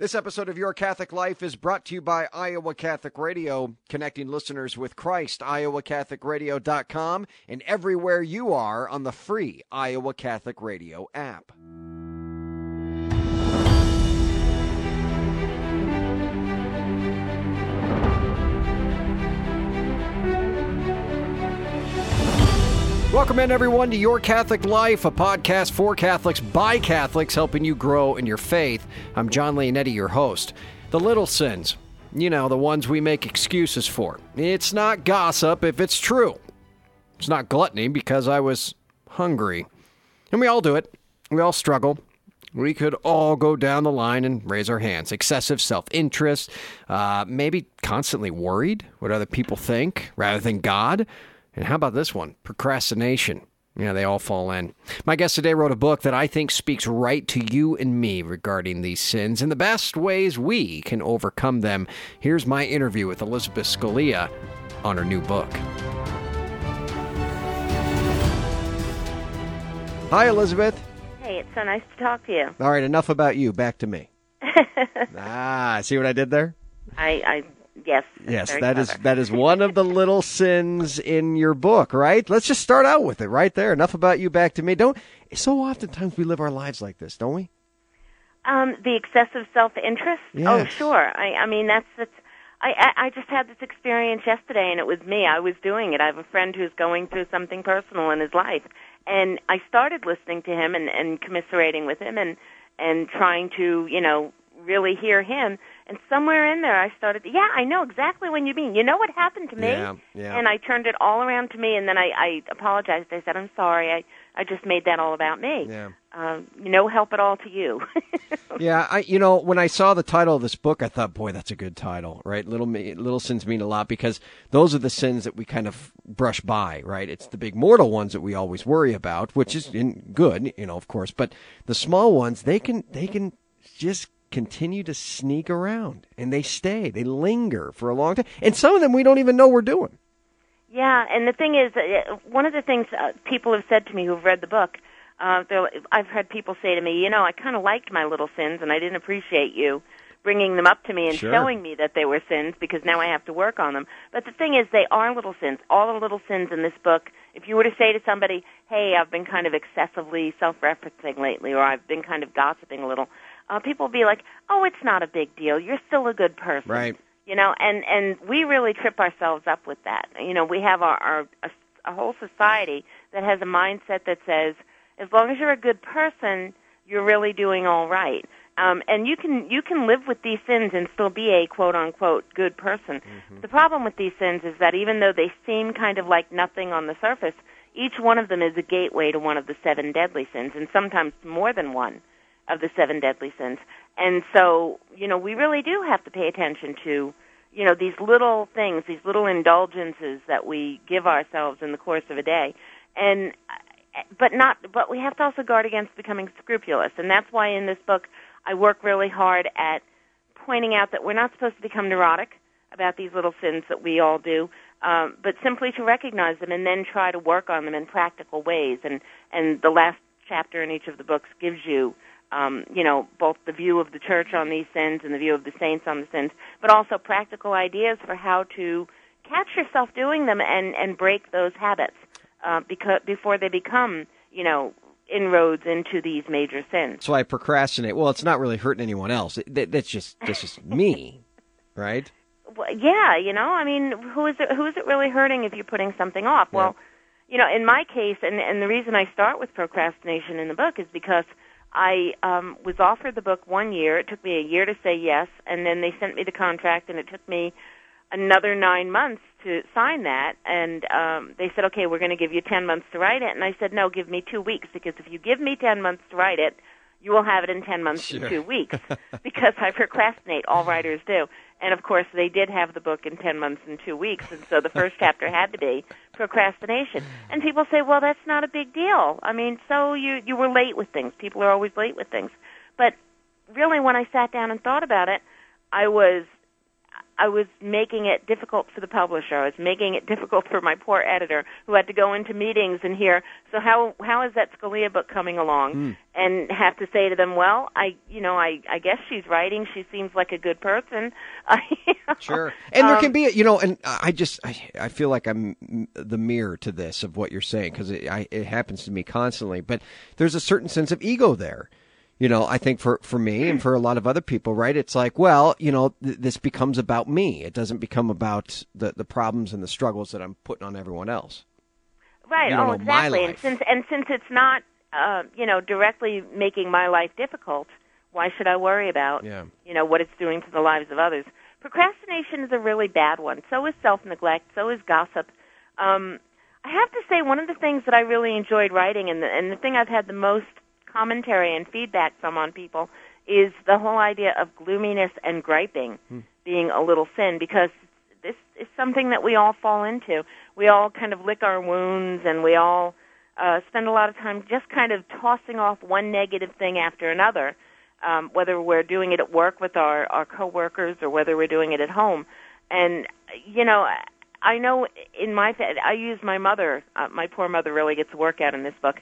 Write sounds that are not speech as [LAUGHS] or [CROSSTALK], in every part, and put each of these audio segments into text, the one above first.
This episode of Your Catholic Life is brought to you by Iowa Catholic Radio, connecting listeners with Christ. IowaCatholicRadio.com and everywhere you are on the free Iowa Catholic Radio app. Welcome in, everyone, to Your Catholic Life, a podcast for Catholics by Catholics, helping you grow in your faith. I'm John Leonetti, your host. The little sins, you know, the ones we make excuses for. It's not gossip if it's true. It's not gluttony because I was hungry. And we all do it. We all struggle. We could all go down the line and raise our hands. Excessive self interest, uh, maybe constantly worried what other people think rather than God. And how about this one? Procrastination. Yeah, they all fall in. My guest today wrote a book that I think speaks right to you and me regarding these sins and the best ways we can overcome them. Here's my interview with Elizabeth Scalia on her new book. Hi, Elizabeth. Hey, it's so nice to talk to you. All right, enough about you. Back to me. [LAUGHS] ah, see what I did there? I, I yes. Yes, that is clever. that is [LAUGHS] one of the little sins in your book, right? Let's just start out with it right there. Enough about you, back to me. Don't so oftentimes we live our lives like this, don't we? Um, the excessive self-interest. Oh, sure. I, I mean, that's that's. I, I I just had this experience yesterday, and it was me. I was doing it. I have a friend who's going through something personal in his life, and I started listening to him and, and commiserating with him, and and trying to, you know, really hear him. And somewhere in there, I started. Yeah, I know exactly what you mean. You know what happened to me? Yeah, yeah. And I turned it all around to me, and then I, I apologized. I said, "I'm sorry. I I just made that all about me. Yeah. Um, no help at all to you." [LAUGHS] Yeah, I you know when I saw the title of this book, I thought, boy, that's a good title, right? Little me- little sins mean a lot because those are the sins that we kind of brush by, right? It's the big mortal ones that we always worry about, which is in good, you know, of course, but the small ones they can they can just continue to sneak around and they stay, they linger for a long time, and some of them we don't even know we're doing. Yeah, and the thing is, uh, one of the things uh, people have said to me who've read the book, uh, I've had people say to me, you know, I kind of liked my little sins, and I didn't appreciate you bringing them up to me and Sure. showing me that they were sins because now I have to work on them. But the thing is, they are little sins. All the little sins in this book. If you were to say to somebody, "Hey, I've been kind of excessively self-referencing lately, or I've been kind of gossiping a little," uh, people will be like, "Oh, it's not a big deal. You're still a good person." Right. you know and and we really trip ourselves up with that you know we have our, our a, a whole society that has a mindset that says as long as you're a good person you're really doing all right um and you can you can live with these sins and still be a quote unquote good person the problem with these sins is that even though they seem kind of like nothing on the surface each one of them is a gateway to one of the seven deadly sins and sometimes more than one of the seven deadly sins. And so, you know, we really do have to pay attention to, you know, these little things, these little indulgences that we give ourselves in the course of a day. And but not but we have to also guard against becoming scrupulous. And that's why in this book I work really hard at pointing out that we're not supposed to become neurotic about these little sins that we all do, um, but simply to recognize them and then try to work on them in practical ways. And and the last chapter in each of the books gives you, um, you know, both the view of the church on these sins and the view of the saints on the sins, but also practical ideas for how to catch yourself doing them and and break those habits uh, because before they become, you know, inroads into these major sins. So I procrastinate. Well, it's not really hurting anyone else. That, that's just that's just me, [LAUGHS] right? Well, yeah, you know, I mean, who is it? Who is it really hurting if you're putting something off? Well, you know, in my case, and and the reason I start with procrastination in the book is because I um, was offered the book one year. It took me a year to say yes, and then they sent me the contract, and it took me another nine months to sign that. And um, they said, okay, we're going to give you ten months to write it. And I said, no, give me two weeks because if you give me ten months to write it, you will have it in ten months Sure. and two weeks [LAUGHS] because I procrastinate. All writers do. And of course, they did have the book in 10 months and two weeks, and so the first chapter had to be procrastination. And people say, well, that's not a big deal. I mean, so you, you were late with things. People are always late with things. But really, when I sat down and thought about it, I was, I was making it difficult for the publisher. I was making it [LAUGHS] difficult for my poor editor, who had to go into meetings and hear, so how how is that Scalia book coming along? Mm. And have to say to them, well, I you know I I guess she's writing. She seems like a good person. [LAUGHS] Sure. And there um, can be, you know, and I just I, I feel like I'm the mirror to this of what you're saying because it, it happens to me constantly. But there's a certain sense of ego there you know, I think for, for me and for a lot of other people, right? It's like, well, you know, th- this becomes about me. It doesn't become about the, the problems and the struggles that I'm putting on everyone else. Right. Oh, exactly. And since and since it's not, uh, you know, directly making my life difficult, why should I worry about, yeah. you know, what it's doing to the lives of others? Procrastination is a really bad one. So is self neglect. So is gossip. Um, I have to say, one of the things that I really enjoyed writing, and the, and the thing I've had the most commentary and feedback from on people is the whole idea of gloominess and griping hmm. being a little sin because this is something that we all fall into. We all kind of lick our wounds and we all uh, spend a lot of time just kind of tossing off one negative thing after another, um, whether we're doing it at work with our, our coworkers or whether we're doing it at home. And, you know, I know in my, I use my mother, uh, my poor mother really gets work out in this book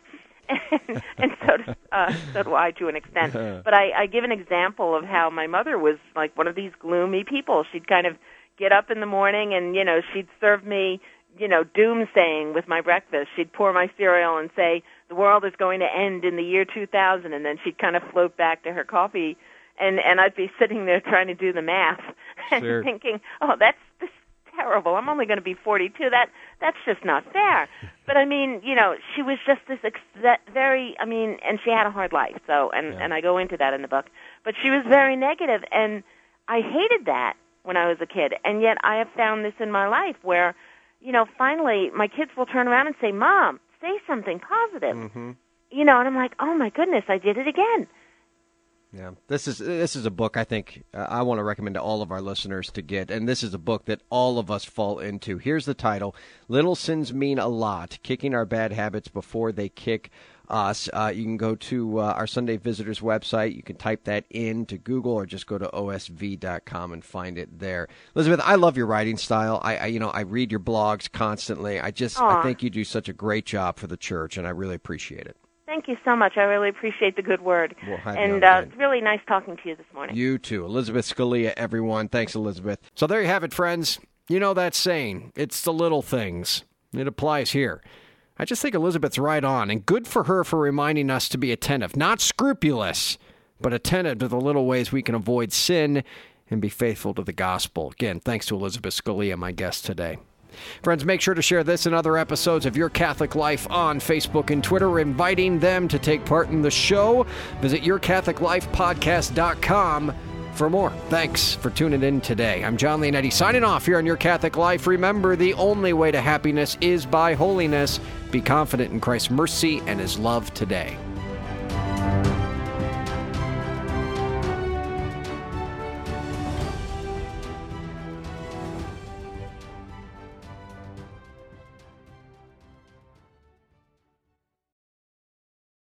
and, [LAUGHS] and so do, uh, so do I to an extent. But I, I give an example of how my mother was like one of these gloomy people. She'd kind of get up in the morning and you know she'd serve me you know doomsaying with my breakfast. She'd pour my cereal and say the world is going to end in the year 2000, and then she'd kind of float back to her coffee. And and I'd be sitting there trying to do the math [LAUGHS] and sure. thinking, oh, that's terrible. I'm only going to be 42. That that's just not fair. But I mean, you know, she was just this ex- that very. I mean, and she had a hard life. So, and yeah. and I go into that in the book. But she was very negative, and I hated that when I was a kid. And yet, I have found this in my life where, you know, finally my kids will turn around and say, "Mom, say something positive." Mm-hmm. You know, and I'm like, "Oh my goodness, I did it again." Yeah, this is this is a book I think uh, I want to recommend to all of our listeners to get, and this is a book that all of us fall into. Here's the title: "Little Sins Mean a Lot: Kicking Our Bad Habits Before They Kick Us." Uh, you can go to uh, our Sunday Visitors website. You can type that in to Google, or just go to osv.com and find it there. Elizabeth, I love your writing style. I, I you know I read your blogs constantly. I just Aww. I think you do such a great job for the church, and I really appreciate it. Thank you so much. I really appreciate the good word. We'll and uh, it's really nice talking to you this morning. You too. Elizabeth Scalia, everyone. Thanks, Elizabeth. So there you have it, friends. You know that saying, it's the little things. It applies here. I just think Elizabeth's right on, and good for her for reminding us to be attentive, not scrupulous, but attentive to the little ways we can avoid sin and be faithful to the gospel. Again, thanks to Elizabeth Scalia, my guest today. Friends, make sure to share this and other episodes of Your Catholic Life on Facebook and Twitter, inviting them to take part in the show. Visit YourCatholicLifePodcast.com for more. Thanks for tuning in today. I'm John Leonetti signing off here on Your Catholic Life. Remember, the only way to happiness is by holiness. Be confident in Christ's mercy and his love today.